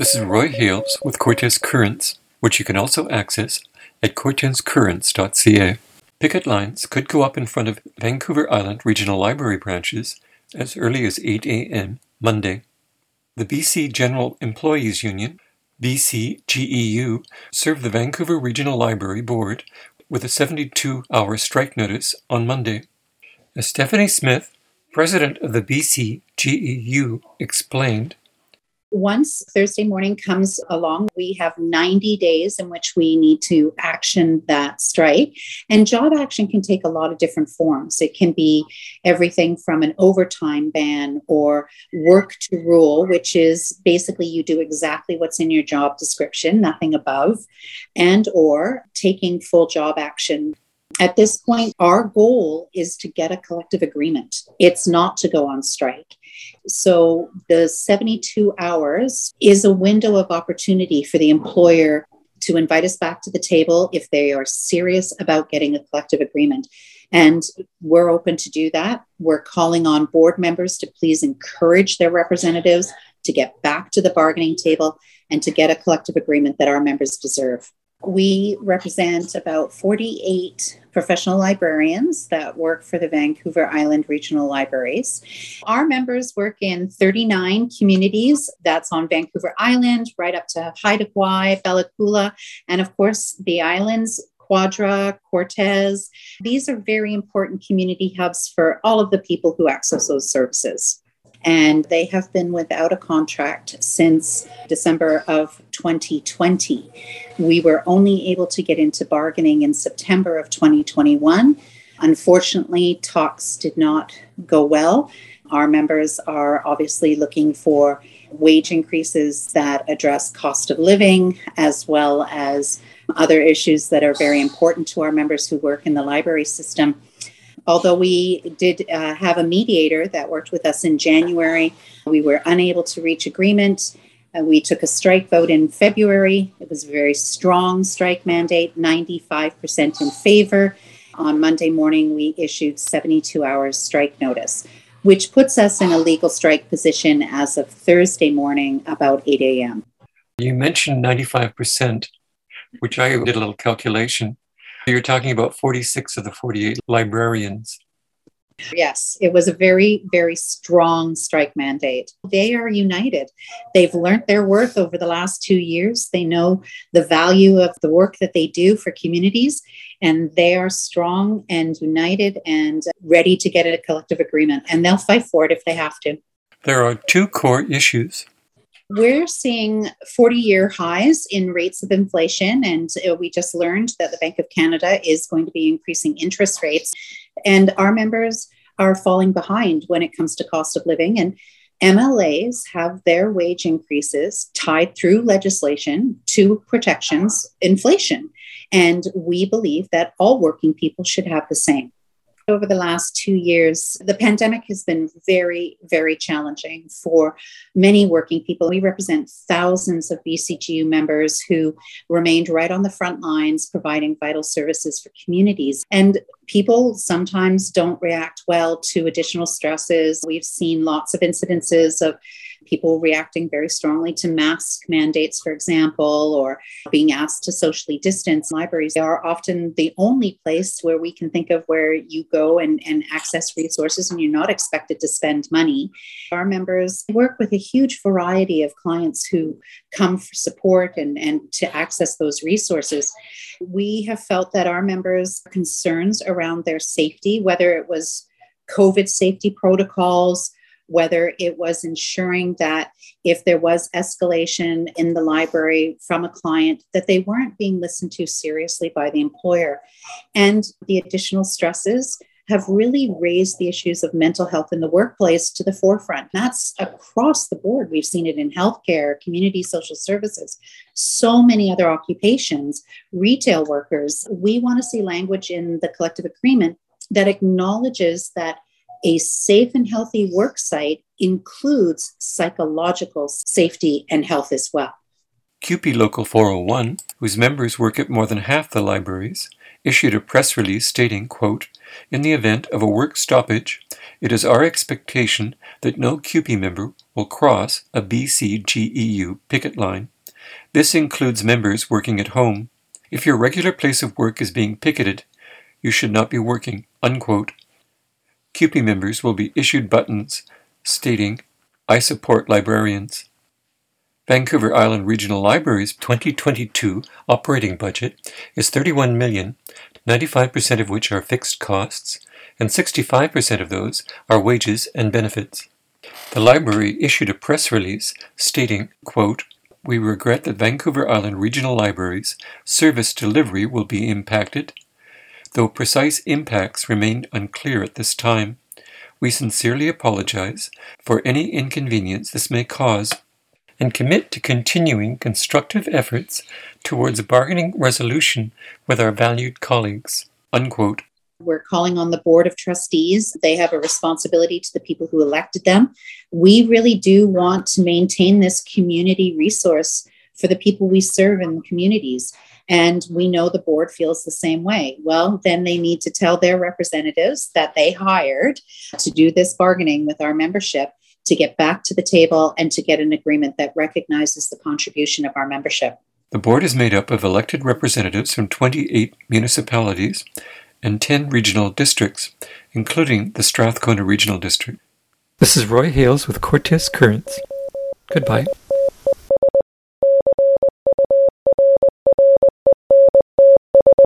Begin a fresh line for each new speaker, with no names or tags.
This is Roy Hales with Cortes Currents, which you can also access at cortescurrents.ca. Picket lines could go up in front of Vancouver Island Regional Library branches as early as 8 a.m. Monday. The BC General Employees Union, BCGEU, served the Vancouver Regional Library Board with a 72 hour strike notice on Monday. As Stephanie Smith, president of the BCGEU, explained,
once Thursday morning comes along, we have 90 days in which we need to action that strike. And job action can take a lot of different forms. It can be everything from an overtime ban or work to rule, which is basically you do exactly what's in your job description, nothing above, and or taking full job action at this point, our goal is to get a collective agreement. It's not to go on strike. So the 72 hours is a window of opportunity for the employer to invite us back to the table if they are serious about getting a collective agreement. And we're open to do that. We're calling on board members to please encourage their representatives to get back to the bargaining table and to get a collective agreement that our members deserve. We represent about 48 professional librarians that work for the Vancouver Island Regional Libraries. Our members work in 39 communities that's on Vancouver Island, right up to Haida Gwaii, Bella Coola, and of course the islands Quadra, Cortes. These are very important community hubs for all of the people who access those services and they have been without a contract since December of 2020. We were only able to get into bargaining in September of 2021. Unfortunately, talks did not go well. Our members are obviously looking for wage increases that address cost of living as well as other issues that are very important to our members who work in the library system although we did uh, have a mediator that worked with us in January, we were unable to reach agreement. Uh, we took a strike vote in February. It was a very strong strike mandate, 95% in favor. On Monday morning, we issued 72 hours strike notice, which puts us in a legal strike position as of Thursday morning, about 8 a.m.
You mentioned 95%, which I did a little calculation. You're talking about 46 of the 48 librarians.
Yes, it was a very, very strong strike mandate. They are united. They've learned their worth over the last two years. They know the value of the work that they do for communities, and they are strong and united and ready to get a collective agreement. And they'll fight for it if they have to.
There are two core issues
we're seeing 40 year highs in rates of inflation. And uh, we just learned that the Bank of Canada is going to be increasing interest rates. And our members are falling behind when it comes to cost of living. And MLAs have their wage increases tied through legislation to protections inflation. And we believe that all working people should have the same over the last two years, the pandemic has been very, very challenging for many working people. We represent thousands of BCGEU members who remained right on the front lines providing vital services for communities. And people sometimes don't react well to additional stresses. We've seen lots of incidences of people reacting very strongly to mask mandates, for example, or being asked to socially distance. Libraries are often the only place where we can think of where you go and, and access resources and you're not expected to spend money. Our members work with a huge variety of clients who come for support and, and to access those resources. We have felt that our members' concerns around their safety, whether it was COVID safety protocols, whether it was ensuring that if there was escalation in the library from a client that they weren't being listened to seriously by the employer and the additional stresses have really raised the issues of mental health in the workplace to the forefront. That's across the board. We've seen it in healthcare, community social services, so many other occupations, retail workers. We want to see language in the collective agreement that acknowledges that a safe and healthy work site includes psychological safety and health as well.
CUPE Local 401, whose members work at more than half the libraries, issued a press release stating, quote, In the event of a work stoppage, It is our expectation that no CUPE member will cross a BCGEU picket line. This includes members working at home. If your regular place of work is being picketed, you should not be working. Unquote. CUPE members will be issued buttons stating, I support librarians. Vancouver Island Regional Library's 2022 operating budget is 31 million, 95% of which are fixed costs, and 65% of those are wages and benefits. The library issued a press release stating, quote, We regret that Vancouver Island Regional Library's service delivery will be impacted Though precise impacts remain unclear at this time, we sincerely apologize for any inconvenience this may cause and commit to continuing constructive efforts towards a bargaining resolution with our valued colleagues. Unquote.
We're calling on the Board of Trustees. They have a responsibility to the people who elected them. We really do want to maintain this community resource for the people we serve in the communities. And we know the board feels the same way. Well, then they need to tell their representatives that they hired to do this bargaining with our membership to get back to the table and to get an agreement that recognizes the contribution of our membership.
The board is made up of elected representatives from 28 municipalities and 10 regional districts, including the Strathcona Regional District. This is Roy Hales with Cortes Currents. Goodbye.